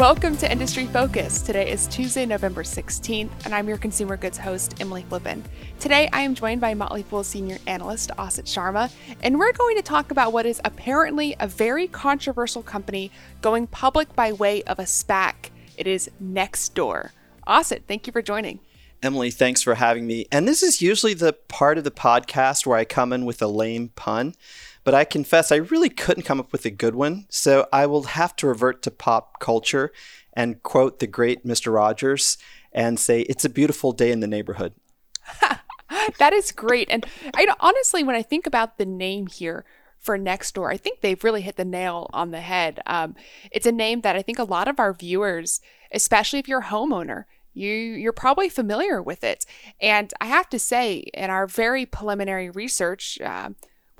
Welcome to Industry Focus. Today is Tuesday, November 16th, and I'm your consumer goods host, Emily Flippen. Today I am joined by Motley Fool senior analyst Asit Sharma, and we're going to talk about what is apparently a very controversial company going public by way of a SPAC. It is Nextdoor. Asit, thank you for joining. Emily, thanks for having me. And this is usually the part of the podcast where I come in with a lame pun but I confess I really couldn't come up with a good one, so I will have to revert to pop culture and quote the great Mr. Rogers and say, It's a beautiful day in the neighborhood. that is great. And I honestly, when I think about the name here, for Nextdoor. I think they've really hit the nail on the head. Um, it's a name that I think a lot of our viewers, especially if you're a homeowner, you you're probably familiar with it. And I have to say, in our very preliminary research, uh,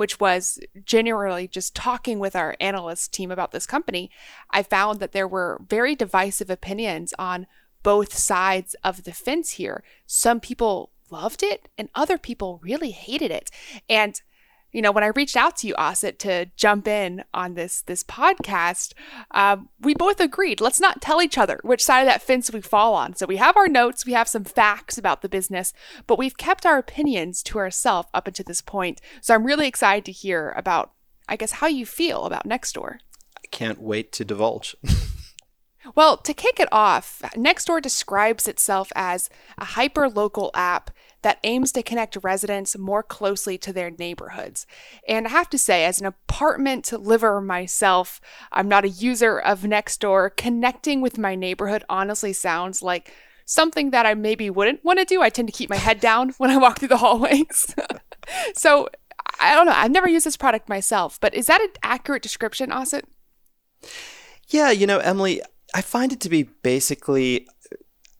which was generally just talking with our analyst team about this company, I found that there were very divisive opinions on both sides of the fence here. Some people loved it and other people really hated it. And you know, when I reached out to you, Asit, to jump in on this this podcast, um, we both agreed let's not tell each other which side of that fence we fall on. So we have our notes, we have some facts about the business, but we've kept our opinions to ourselves up until this point. So I'm really excited to hear about, I guess, how you feel about Nextdoor. I can't wait to divulge. Well, to kick it off, Nextdoor describes itself as a hyper local app that aims to connect residents more closely to their neighborhoods. And I have to say, as an apartment liver myself, I'm not a user of Nextdoor. Connecting with my neighborhood honestly sounds like something that I maybe wouldn't want to do. I tend to keep my head down when I walk through the hallways. so I don't know. I've never used this product myself, but is that an accurate description, Asit? Yeah, you know, Emily, I find it to be basically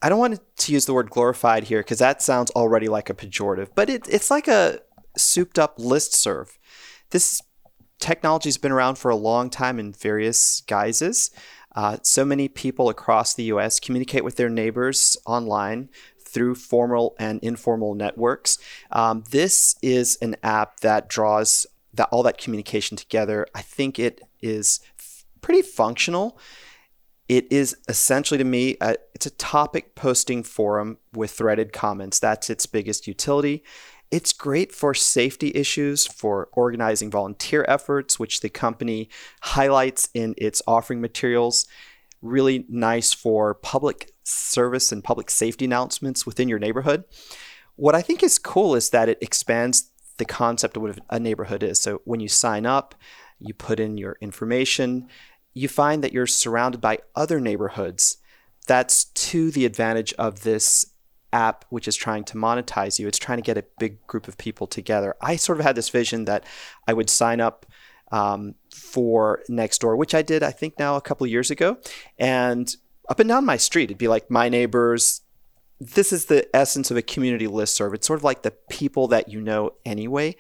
I don't want to use the word glorified here because that sounds already like a pejorative, but it, it's like a souped up list serve. This technology has been around for a long time in various guises. Uh, so many people across the US communicate with their neighbors online through formal and informal networks. Um, this is an app that draws that all that communication together. I think it is f- pretty functional. It is essentially to me, uh, it's a topic posting forum with threaded comments. That's its biggest utility. It's great for safety issues, for organizing volunteer efforts, which the company highlights in its offering materials. Really nice for public service and public safety announcements within your neighborhood. What I think is cool is that it expands the concept of what a neighborhood is. So when you sign up, you put in your information, you find that you're surrounded by other neighborhoods. That's to the advantage of this app, which is trying to monetize you. It's trying to get a big group of people together. I sort of had this vision that I would sign up um, for Nextdoor, which I did, I think, now a couple years ago. And up and down my street, it'd be like my neighbors. This is the essence of a community list serve. It's sort of like the people that you know anyway.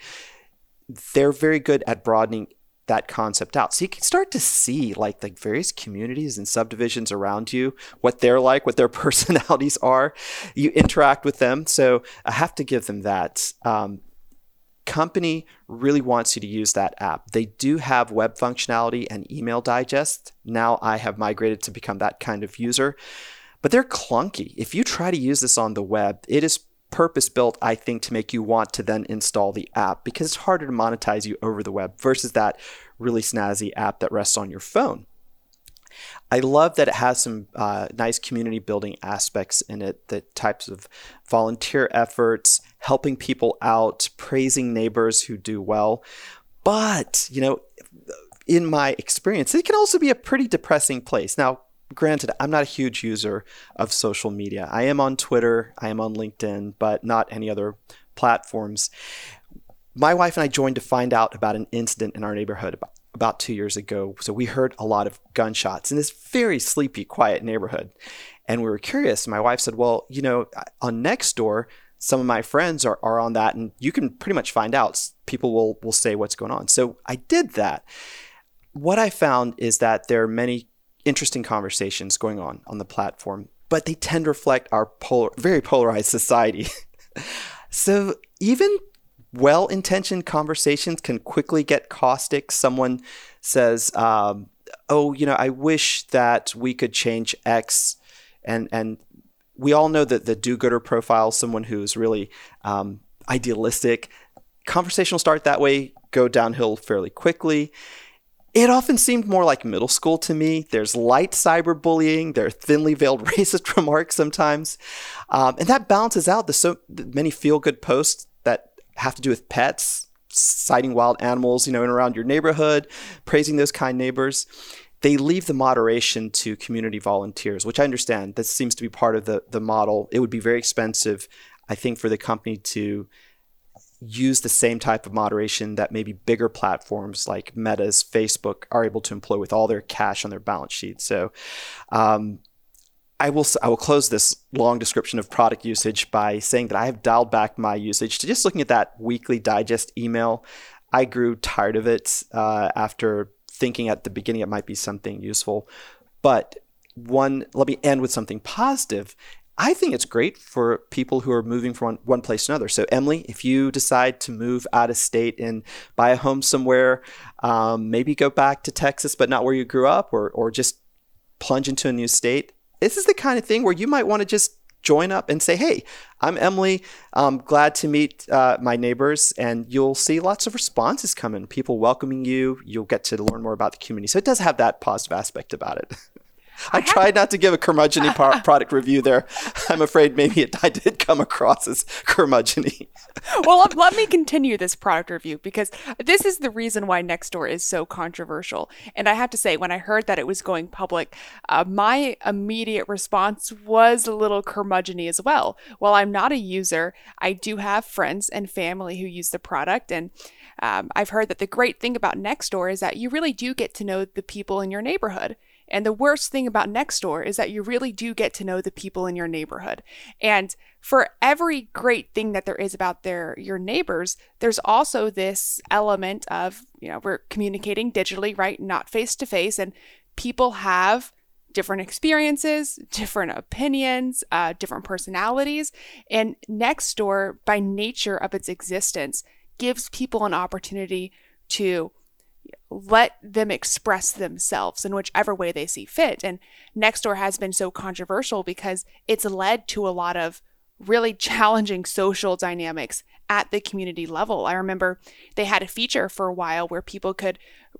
They're very good at broadening that concept out. So you can start to see like the various communities and subdivisions around you, what they're like, what their personalities are. You interact with them. So I have to give them that. Um, company really wants you to use that app. They do have web functionality and email digest. Now I have migrated to become that kind of user, but they're clunky. If you try to use this on the web, it is purpose built, I think, to make you want to then install the app because it's harder to monetize you over the web versus that really snazzy app that rests on your phone. I love that it has some uh, nice community building aspects in it, the types of volunteer efforts, helping people out, praising neighbors who do well. But, you know, in my experience, it can also be a pretty depressing place. Now, granted, I'm not a huge user of social media. I am on Twitter, I am on LinkedIn, but not any other platforms. My wife and I joined to find out about an incident in our neighborhood about, two years ago. So we heard a lot of gunshots in this very sleepy, quiet neighborhood. And we were curious. My wife said, Well, you know, on Nextdoor, some of my friends are, are on that and you can pretty much find out people will will say what's going on so i did that what i found is that there are many interesting conversations going on on the platform but they tend to reflect our polar, very polarized society so even well-intentioned conversations can quickly get caustic someone says um, oh you know i wish that we could change x and and we all know that the do-gooder profile, someone who's really um, idealistic, conversation will start that way, go downhill fairly quickly. It often seemed more like middle school to me. There's light cyberbullying. There are thinly veiled racist remarks sometimes, um, and that balances out the so many feel-good posts that have to do with pets, sighting wild animals, you know, in around your neighborhood, praising those kind neighbors they leave the moderation to community volunteers, which I understand. That seems to be part of the, the model. It would be very expensive, I think, for the company to use the same type of moderation that maybe bigger platforms like Meta's, Facebook are able to employ with all their cash on their balance sheet. So, um, I will I will close this long description of product usage by saying that I have dialed back my usage to just looking at that weekly digest email. I grew tired of it uh, after thinking at the beginning it might be something useful. But one, let me end with something positive. I think it's great for people who are moving from one, place to another. So, Emily, if you decide to move out of state and buy a home somewhere, um, maybe go back to Texas, but not where you grew up, or, or just plunge into a new state, this is the kind of thing where you might want to just join up and say, hey, I'm Emily. I'm glad to meet uh, my neighbors. And you'll see lots of responses coming, people welcoming you. You'll get to learn more about the community. So it does have that positive aspect about it. I tried not to give a curmudgeon product review there. I'm afraid maybe it, I did come across as curmudgeon well, let, let, me continue this product review because this is the reason why Nextdoor is so controversial. And I have to say, when I heard that it was going public, uh, my immediate response was a little curmudgeon as well. While I'm not a user, I do have friends and family who use the product. And um, I've heard that the great thing about Nextdoor is that you really do get to know the people in your neighborhood. And the worst thing about Nextdoor is that you really do get to know the people in your neighborhood. And for every great thing that there is about their your neighbors, there's also this element of, you know, we're communicating digitally, right? Not face to face. And people have different experiences, different opinions, uh, different personalities. And Nextdoor, by nature of its existence, gives people an opportunity to let them express themselves in whichever way they see fit. And Nextdoor has been so controversial because it's led to a lot of really challenging social dynamics at the community level. I remember they had a feature for a while where people could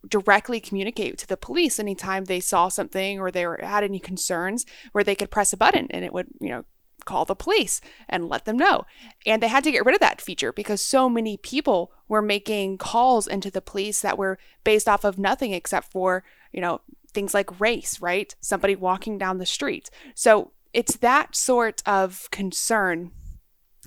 directly communicate to the police anytime they saw something or they were, had any concerns where they could press a button and it would, you know, call the police and let them know. And they had to get rid of that feature because so many people were making calls into the police that were based off of nothing except for, you know, things like race, right? Somebody walking down the street. So it's that sort of concern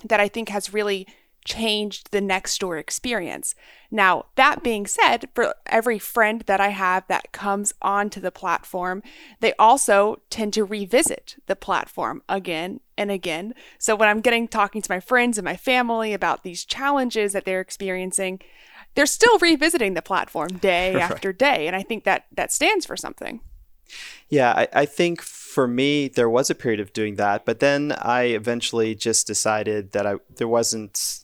that I think has really changed the next door experience. Now, that being said, for every friend that I have that comes onto the platform, they also tend to revisit the platform again and again. So when I'm getting talking to my friends and my family about these challenges that they're experiencing, they're still revisiting the platform day right. after day. And I think that that stands for something. Yeah, I, I think for me there was a period of doing that, but then I eventually just decided that I there wasn't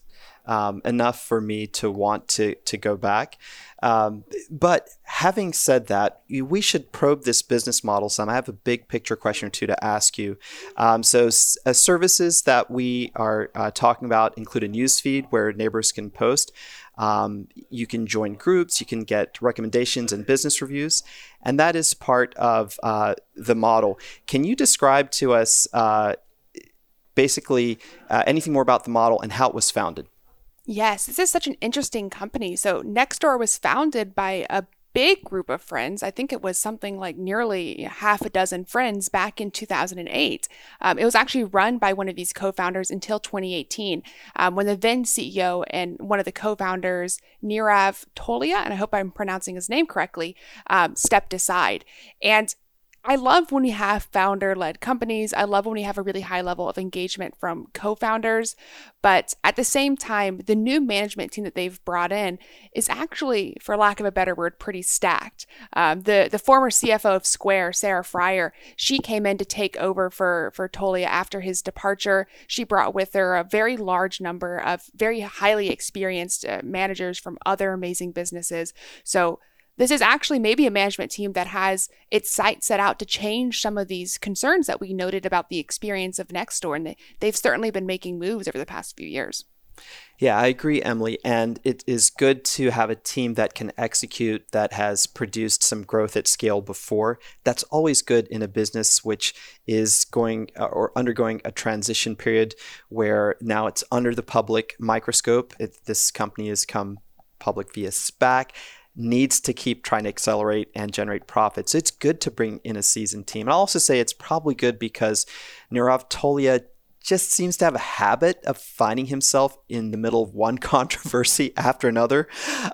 um, enough for me to want to to go back. Um, but having said that, we should probe this business model some. I have a big picture question or two to ask you. Um, so, uh, services that we are uh, talking about include a newsfeed where neighbors can post. Um, you can join groups, you can get recommendations and business reviews, and that is part of uh, the model. Can you describe to us uh, basically uh, anything more about the model and how it was founded? Yes, this is such an interesting company. So, Nextdoor was founded by a big group of friends. I think it was something like nearly half a dozen friends back in 2008. Um, it was actually run by one of these co founders until 2018, um, when the then CEO and one of the co founders, Nirav Tolia, and I hope I'm pronouncing his name correctly, um, stepped aside. And I love when we have founder led companies. I love when we have a really high level of engagement from co founders. But at the same time, the new management team that they've brought in is actually, for lack of a better word, pretty stacked. Um, the, the former CFO of Square, Sarah Friar, she came in to take over for, for Tolia after his departure. She brought with her a very large number of very highly experienced uh, managers from other amazing businesses. So this is actually maybe a management team that has its sights set out to change some of these concerns that we noted about the experience of Nextdoor. And they, they've certainly been making moves over the past few years. Yeah, I agree, Emily. And it is good to have a team that can execute, that has produced some growth at scale before. That's always good in a business which is going uh, or undergoing a transition period where now it's under the public microscope. It, this company has come public via SPAC needs to keep trying to accelerate and generate profits. It's good to bring in a seasoned team. And I'll also say it's probably good because Nirav Tolia just seems to have a habit of finding himself in the middle of one controversy after another.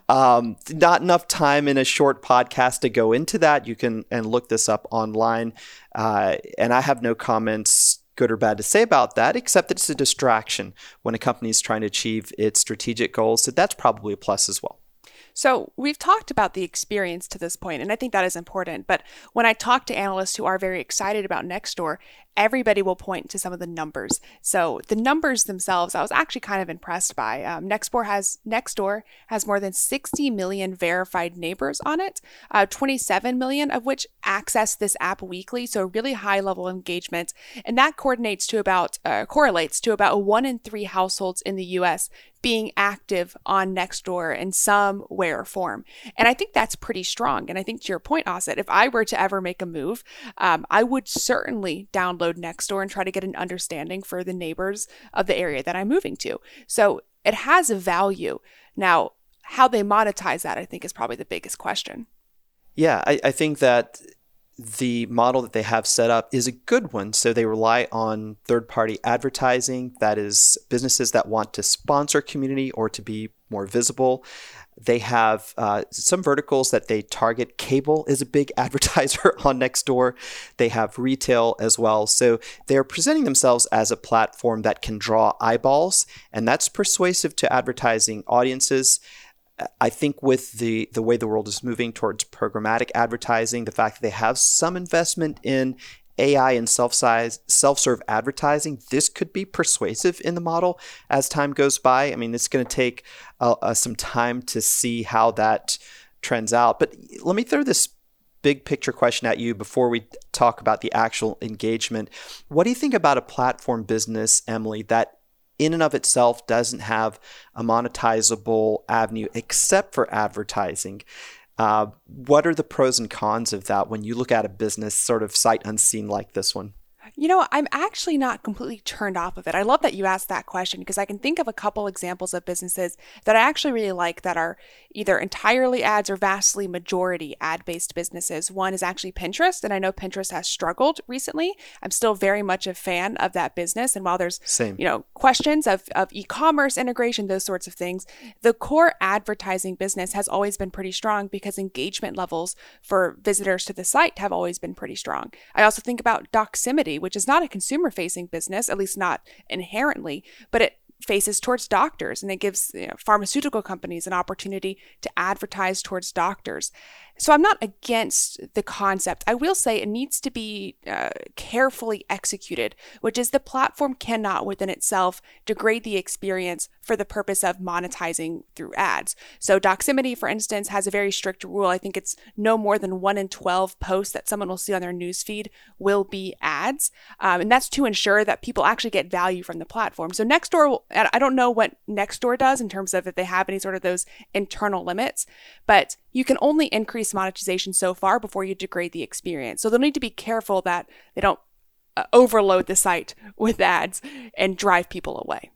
Um, not enough time in a short podcast to go into that. You can and look this up online. Uh, and I have no comments good or bad to say about that, except that it's a distraction when a company is trying to achieve its strategic goals. So that's probably a plus as well. So, we've talked about the experience to this point, and I think that is important. But when I talk to analysts who are very excited about Nextdoor, everybody will point to some of the numbers. So, the numbers themselves, I was actually kind of impressed by. Um, Nextdoor has Nextdoor has more than 60 million verified neighbors on it, uh, 27 million of which access this app weekly. So, really high level engagement, and that coordinates to about uh, correlates to about one in three households in the U.S being active on Nextdoor in some way or form. And I think that's pretty strong. And I think to your point, Asit, if I were to ever make a move, um, I would certainly download Nextdoor and try to get an understanding for the neighbors of the area that I'm moving to. So it has a value. Now, how they monetize that, I think, is probably the biggest question. Yeah, I, I think that the model that they have set up is a good one. So they rely on third party advertising, that is, businesses that want to sponsor community or to be more visible. They have uh, some verticals that they target. Cable is a big advertiser on Nextdoor. They have retail as well. So they're presenting themselves as a platform that can draw eyeballs, and that's persuasive to advertising audiences. I think with the the way the world is moving towards programmatic advertising, the fact that they have some investment in AI and self-size self-serve advertising, this could be persuasive in the model as time goes by. I mean, it's going to take uh, uh, some time to see how that trends out. But let me throw this big picture question at you before we talk about the actual engagement. What do you think about a platform business, Emily, that in and of itself doesn't have a monetizable avenue except for advertising. Uh, what are the pros and cons of that when you look at a business sort of sight unseen like this one? You know, I'm actually not completely turned off of it. I love that you asked that question because I can think of a couple examples of businesses that I actually really like that are either entirely ads or vastly majority ad based businesses. One is actually Pinterest, and I know Pinterest has struggled recently. I'm still very much a fan of that business. And while there's, Same. you know, questions of, of e commerce integration, those sorts of things, the core advertising business has always been pretty strong because engagement levels for visitors to the site have always been pretty strong. I also think about Doximity which is not a consumer facing business, at least not inherently, but it faces towards doctors and it gives you know, pharmaceutical companies an opportunity to advertise towards doctors. So I'm not against the concept. I will say it needs to be uh, carefully executed, which is the platform cannot within itself degrade the experience for the purpose of monetizing through ads. So Doximity, for instance, has a very strict rule. I think it's no more than one in 12 posts that someone will see on their newsfeed will be ads. Um, and that's to ensure that people actually get value from the platform. So Nextdoor, I don't know what Nextdoor does in terms of if they have any sort of those internal limits, but you can only increase monetization so far before you degrade the experience. So they'll need to be careful that they don't uh, overload the site with ads and drive people away.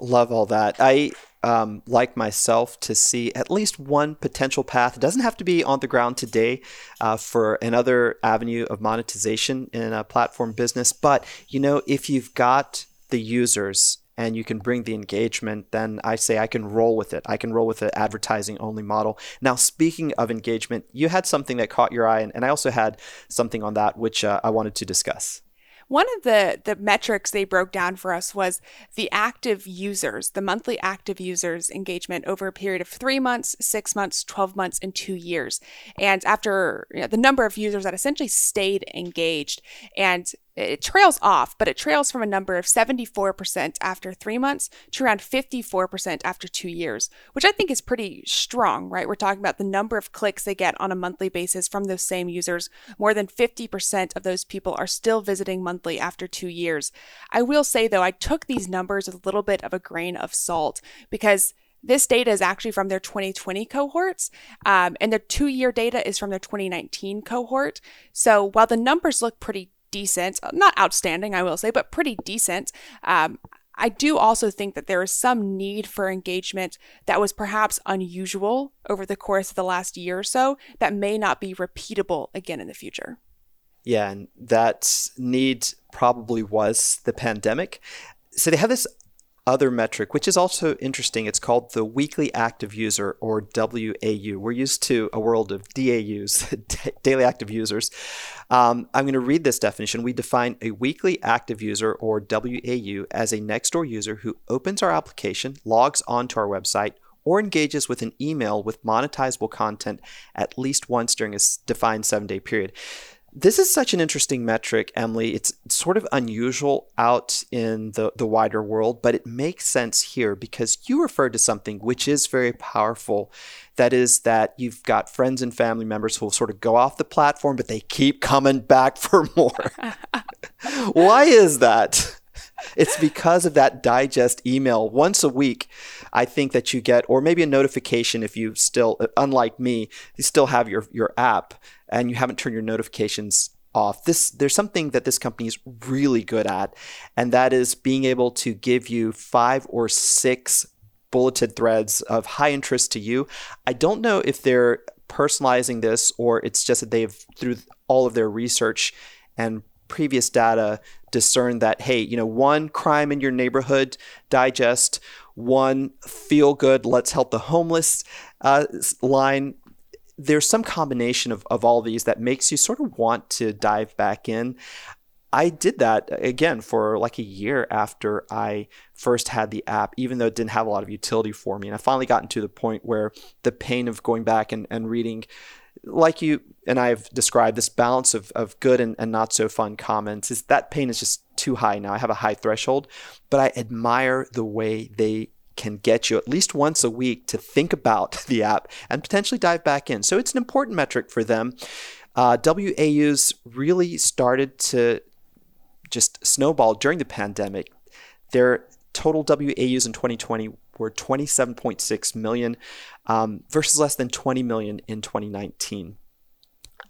Love all that. I um, like myself to see at least one potential path. It doesn't have to be on the ground today uh, for another avenue of monetization in a platform business. But, you know, if you've got the users and you can bring the engagement, then I say I can roll with it. I can roll with the advertising only model. Now, speaking of engagement, you had something that caught your eye, and, and I also had something on that which uh, I wanted to discuss. One of the, the metrics they broke down for us was the active users, the monthly active users engagement over a period of three months, six months, 12 months, and two years. And after you know, the number of users that essentially stayed engaged. And it trails off, but it trails from a number of 74% after three months to around 54% after two years, which I think is pretty strong, right? We're talking about the number of clicks they get on a monthly basis from those same users. More than 50% of those people are still visiting monthly after two years. I will say, though, I took these numbers with a little bit of a grain of salt because this data is actually from their 2020 cohorts, um, and their two year data is from their 2019 cohort. So while the numbers look pretty decent, not outstanding, I will say, but pretty decent. Um, I do also think that there is some need for engagement that was perhaps unusual over the course of the last year or so that may not be repeatable again in the future. Yeah, and that need probably was the pandemic. So they have this other metric, which is also interesting. It's called the weekly active user or WAU. We're used to a world of DAUs, daily active users. Um, I'm going to read this definition. We define a weekly active user or WAU as a Nextdoor user who opens our application, logs onto our website, or engages with an email with monetizable content at least once during a defined seven day period. This is such an interesting metric, Emily. It's sort of unusual out in the, the wider world, but it makes sense here because you referred to something which is very powerful. That is, that you've got friends and family members who will sort of go off the platform, but they keep coming back for more. Why is that? It's because of that digest email once a week. I think that you get, or maybe a notification if you still, unlike me, you still have your, your app and you haven't turned your notifications off. This there's something that this company is really good at, and that is being able to give you five or six bulleted threads of high interest to you. I don't know if they're personalizing this or it's just that they've through all of their research and previous data discerned that hey, you know, one crime in your neighborhood digest, one feel good, let's help the homeless uh, line there's some combination of, of all these that makes you sort of want to dive back in. I did that again for like a year after I first had the app, even though it didn't have a lot of utility for me. And I finally gotten to the point where the pain of going back and, and reading, like you and I have described, this balance of, of good and, and not so fun comments, is that pain is just too high now. I have a high threshold, but I admire the way they can get you at least once a week to think about the app and potentially dive back in. So it's an important metric for them. Uh, WAUs really started to just snowball during the pandemic. Their total WAUs in 2020 were 27.6 million um, versus less than 20 million in 2019.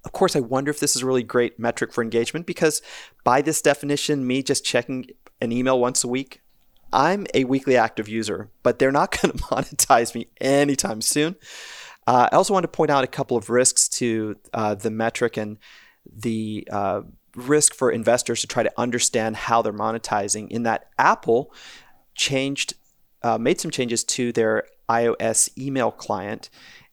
Of course, I wonder if this is a really great metric for engagement because, by this definition, me just checking an email once a week I'm a weekly active user, but they're not going to monetize me anytime soon. Uh, I also want to point out a couple of risks to uh, the metric and the uh, risk for investors to try to understand how they're monetizing. In that Apple changed, uh, made some changes to their iOS email client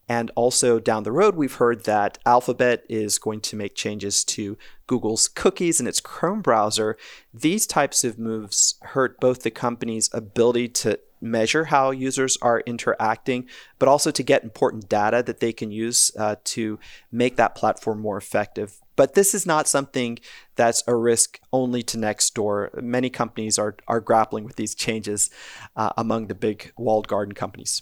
and also down the road, we've heard that Alphabet is going to make changes to Google's cookies and its Chrome browser. These types of moves hurt both the company's ability to measure how users are interacting, but also to get important data that they can use uh, to make that platform more effective. But this is not something that's a risk only to Nextdoor. Many companies are, are grappling with these changes uh, among the big walled garden companies.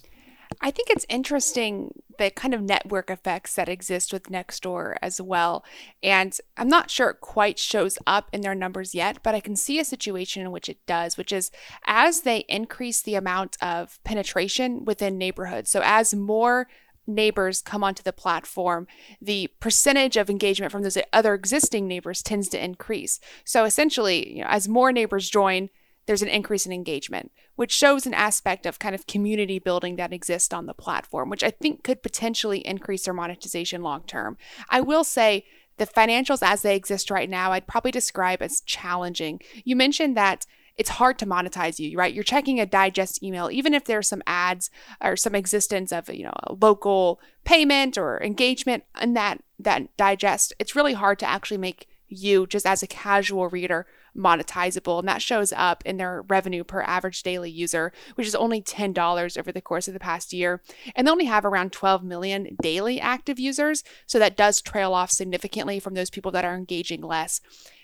I think it's interesting the kind of network effects that exist with Nextdoor as well. And I'm not sure it quite shows up in their numbers yet, but I can see a situation in which it does, which is as they increase the amount of penetration within neighborhoods. So as more neighbors come onto the platform, the percentage of engagement from those other existing neighbors tends to increase. So essentially, you know, as more neighbors join, there's an increase in engagement, which shows an aspect of kind of community building that exists on the platform, which I think could potentially increase their monetization long term. I will say the financials as they exist right now, I'd probably describe as challenging. You mentioned that it's hard to monetize you, right? You're checking a digest email, even if there's some ads or some existence of, you know, a local payment or engagement in that that digest. It's really hard to actually make you just as a casual reader monetizable and that shows up in their revenue per average daily user which is only $10 over the course of the past year and they only have around 12 million daily active users so that does trail off significantly from those people that are engaging less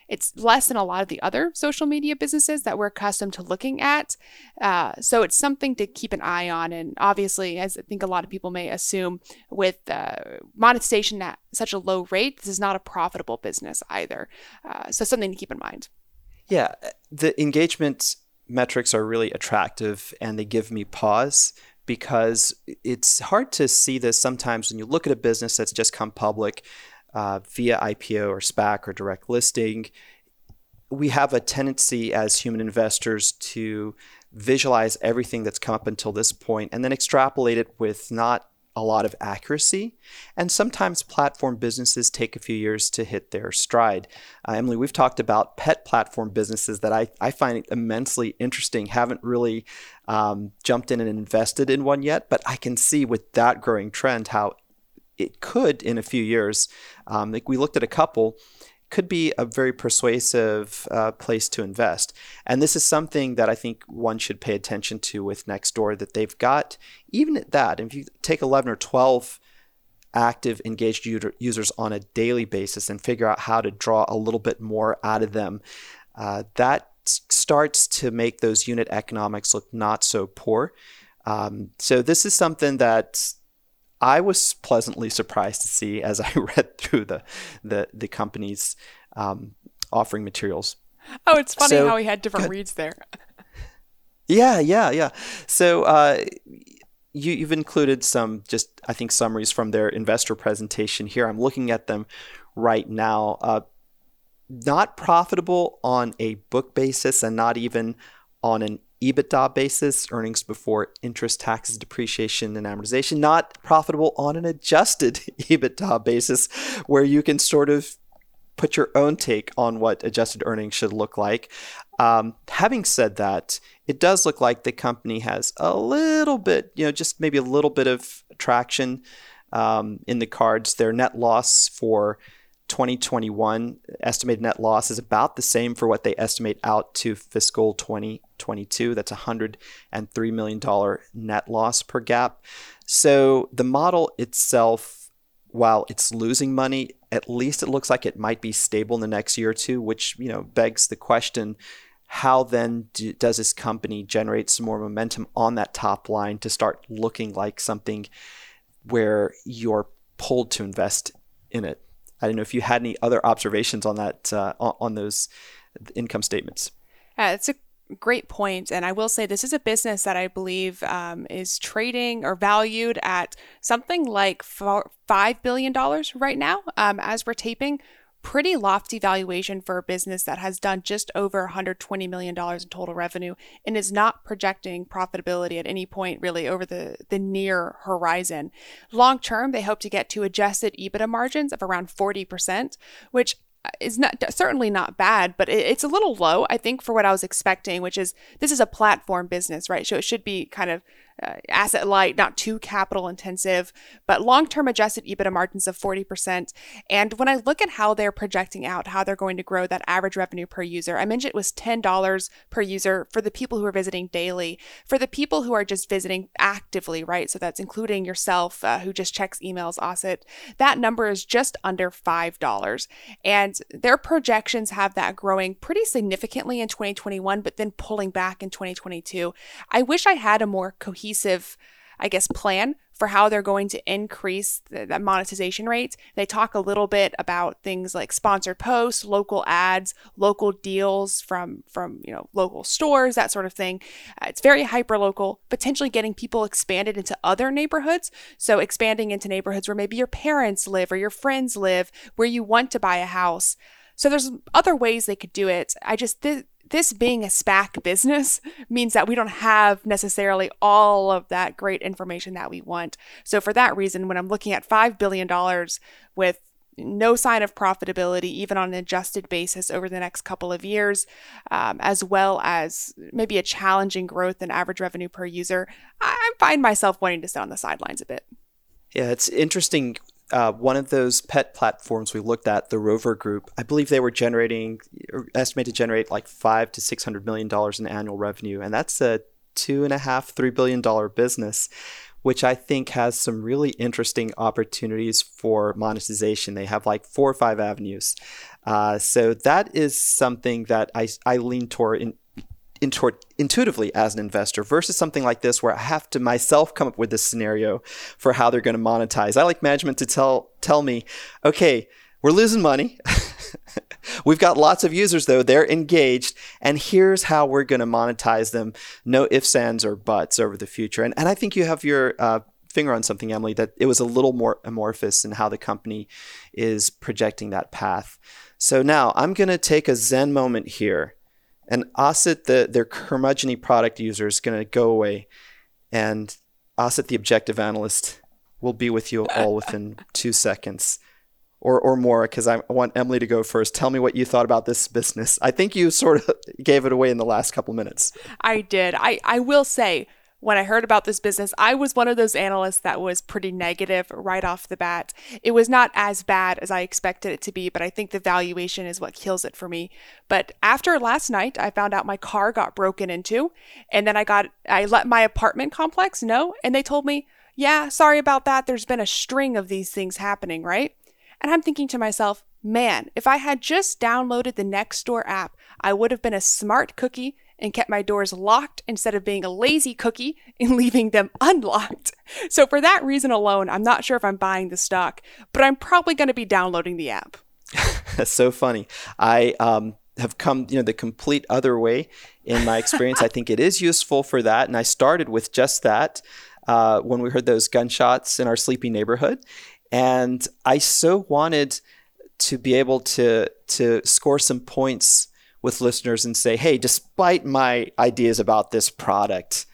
it's less than a lot of the other social media businesses that we're accustomed to looking at. Uh, so it's something to keep an eye on. And obviously, as I think a lot of people may assume, with uh, monetization at such a low rate, this is not a profitable business either. Uh, so something to keep in mind. Yeah, the engagement metrics are really attractive and they give me pause because it's hard to see this sometimes when you look at a business that's just come public uh, via IPO or SPAC or direct listing, we have a tendency as human investors to visualize everything that's come up until this point and then extrapolate it with not a lot of accuracy. And sometimes platform businesses take a few years to hit their stride. Uh, Emily, we've talked about pet platform businesses that I, I find immensely interesting. Haven't really um, jumped in and invested in one yet, but I can see with that growing trend how it could in a few years. Um, like we looked at a couple, could be a very persuasive uh, place to invest. And this is something that I think one should pay attention to with Nextdoor that they've got, even at that, if you take 11 or 12 active engaged user, users on a daily basis and figure out how to draw a little bit more out of them, uh, that starts to make those unit economics look not so poor. Um, so this is something that I was pleasantly surprised to see as I read through the the the company's um, offering materials. Oh, it's funny so, how we had different reads there. Yeah, yeah, yeah. So uh, you, you've included some just I think summaries from their investor presentation here. I'm looking at them right now. Uh, not profitable on a book basis, and not even on an EBITDA basis, earnings before interest, taxes, depreciation, and amortization, not profitable on an adjusted EBITDA basis, where you can sort of put your own take on what adjusted earnings should look like. Um, having said that, it does look like the company has a little bit, you know, just maybe a little bit of traction um, in the cards. Their net loss for 2021 estimated net loss is about the same for what they estimate out to fiscal 2022. That's $103 million net loss per GAAP. So the model itself, while it's losing money, at least it looks like it might be stable in the next year or two, which you know begs the question how then do, does this company generate some more momentum on that top line to start looking like something where you're pulled to invest in it? I don't know if you had any other observations on that uh, on those income statements. Yeah, it's a great point, and I will say this is a business that I believe um, is trading or valued at something like five billion dollars right now um, as we're taping pretty lofty valuation for a business that has done just over $120 million in total revenue and is not projecting profitability at any point really over the, the near horizon. Long term, they hope to get to adjusted EBITDA margins of around 40%, which uh, is not certainly not bad, but it, it's a little low, I think, for what I was expecting, which is this is a platform business, right? So it should be kind of uh, asset light, not too capital intensive, but long term adjusted EBITDA margins of 40%. And when I look at how they're projecting out how they're going to grow that average revenue per user, I mentioned it was $10 per user for the people who are visiting daily. For the people who are just visiting actively, right? So that's including yourself uh, who just checks emails, Asit, that number is just under $5. And their projections have that growing pretty significantly in 2021, but then pulling back in 2022. I wish I had a more cohesive cohesive, I guess, plan for how they're going to increase the, that monetization rate. They talk a little bit about things like sponsored posts, local ads, local deals from from you know local stores, that sort of thing. Uh, it's very hyper local, potentially getting people expanded into other neighborhoods. So expanding into neighborhoods where maybe your parents live or your friends live, where you want to buy a house. So there's other ways they could do it. I just th- this being a SPAC business means that we don't have necessarily all of that great information that we want. So for that reason, when I'm looking at $5 billion with no sign of profitability, even on an adjusted basis over the next couple of years, um, as well as maybe a challenging growth in average revenue per user, I, I find myself wanting to sit on the sidelines a bit. Yeah, it's interesting. Uh, one of those pet platforms we looked at, the Rover Group, I believe they were generating, estimated to generate like five to six hundred million dollars in annual revenue, and that's a two and a half, three billion dollar business which I think has some really interesting opportunities for monetization. They have like four or five avenues. Uh, so that is something that I, I lean toward in, in intuitively as an investor versus something like this where I have to myself come up with this scenario for how they're going to monetize. I like management to tell tell me, okay, we're losing money. We've got lots of users though, they're engaged, and here's how we're going to monetize them. No ifs, ands, or buts over the future. And, and I think you have your uh, finger on something, Emily, that it was a little more amorphous in how the company is projecting that path. So now I'm going to take a Zen moment here. And Asit, the, their curmudgeony product user, is going to go away. And Asit, the objective analyst, will be with you all within two seconds or or more because I want Emily to go first. Tell me what you thought about this business. I think you sort of gave it away in the last couple minutes. I did. I I will say when I heard about this business, I was one of those analysts that was pretty negative right off the bat. It was not as bad as I expected it to be, but I think the valuation is what kills it for me. But after last night, I found out my car got broken into, and then I got I let my apartment complex know, and they told me, "Yeah, sorry about that. There's been a string of these things happening, right?" And I'm thinking to myself, man, if I had just downloaded the Nextdoor app, I would have been a smart cookie and kept my doors locked instead of being a lazy cookie and leaving them unlocked. So, for that reason alone, I'm not sure if I'm buying the stock, but I'm probably going to be downloading the app. That's so funny. I um, have come, you know, the complete other way in my experience. I think it is useful for that. And I started with just that uh, when we heard those gunshots in our sleepy neighborhood. And I so wanted to be able to to score some points with listeners and say, hey, despite my ideas about this product,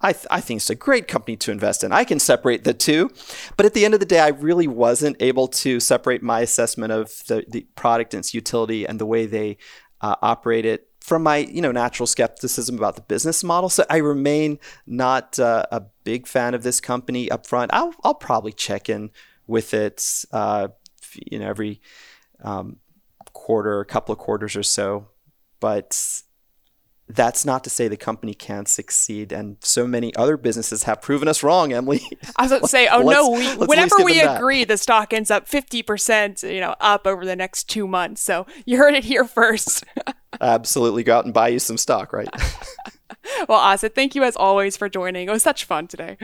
I, th- I think it's a great company to invest in. I can separate the two. But at the end of the day, I really wasn't able to separate my assessment of the, the product and its utility and the way they uh, operate it from my you know natural skepticism about the business model. So I remain not uh, a big fan of this company up front. I'll I'll probably check in with it, uh, you know, every um, quarter, a couple of quarters or so. But that's not to say the company can't succeed. And so many other businesses have proven us wrong, Emily. I was going to say, oh no, we, whenever we agree, the stock ends up 50%, you know, up over the next two months. So you heard it here first. Absolutely. Go out and buy you some stock, right? well, Asit, thank you as always for joining. It was such fun today.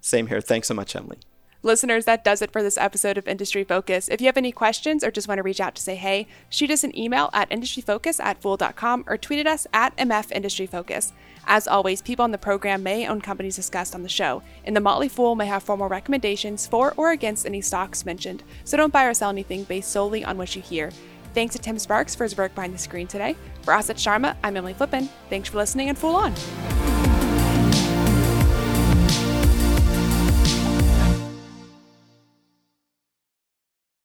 Same here. Thanks so much, Emily. Listeners, that does it for this episode of Industry Focus. If you have any questions or just want to reach out to say hey, shoot us an email at industryfocus at fool.com or tweet at us at MF Industry Focus. As always, people on the program may own companies discussed on the show, and the Motley Fool may have formal recommendations for or against any stocks mentioned, so don't buy or sell anything based solely on what you hear. Thanks to Tim Sparks for his work behind the screen today. For Asit Sharma, I'm Emily Flippen. Thanks for listening and Fool On!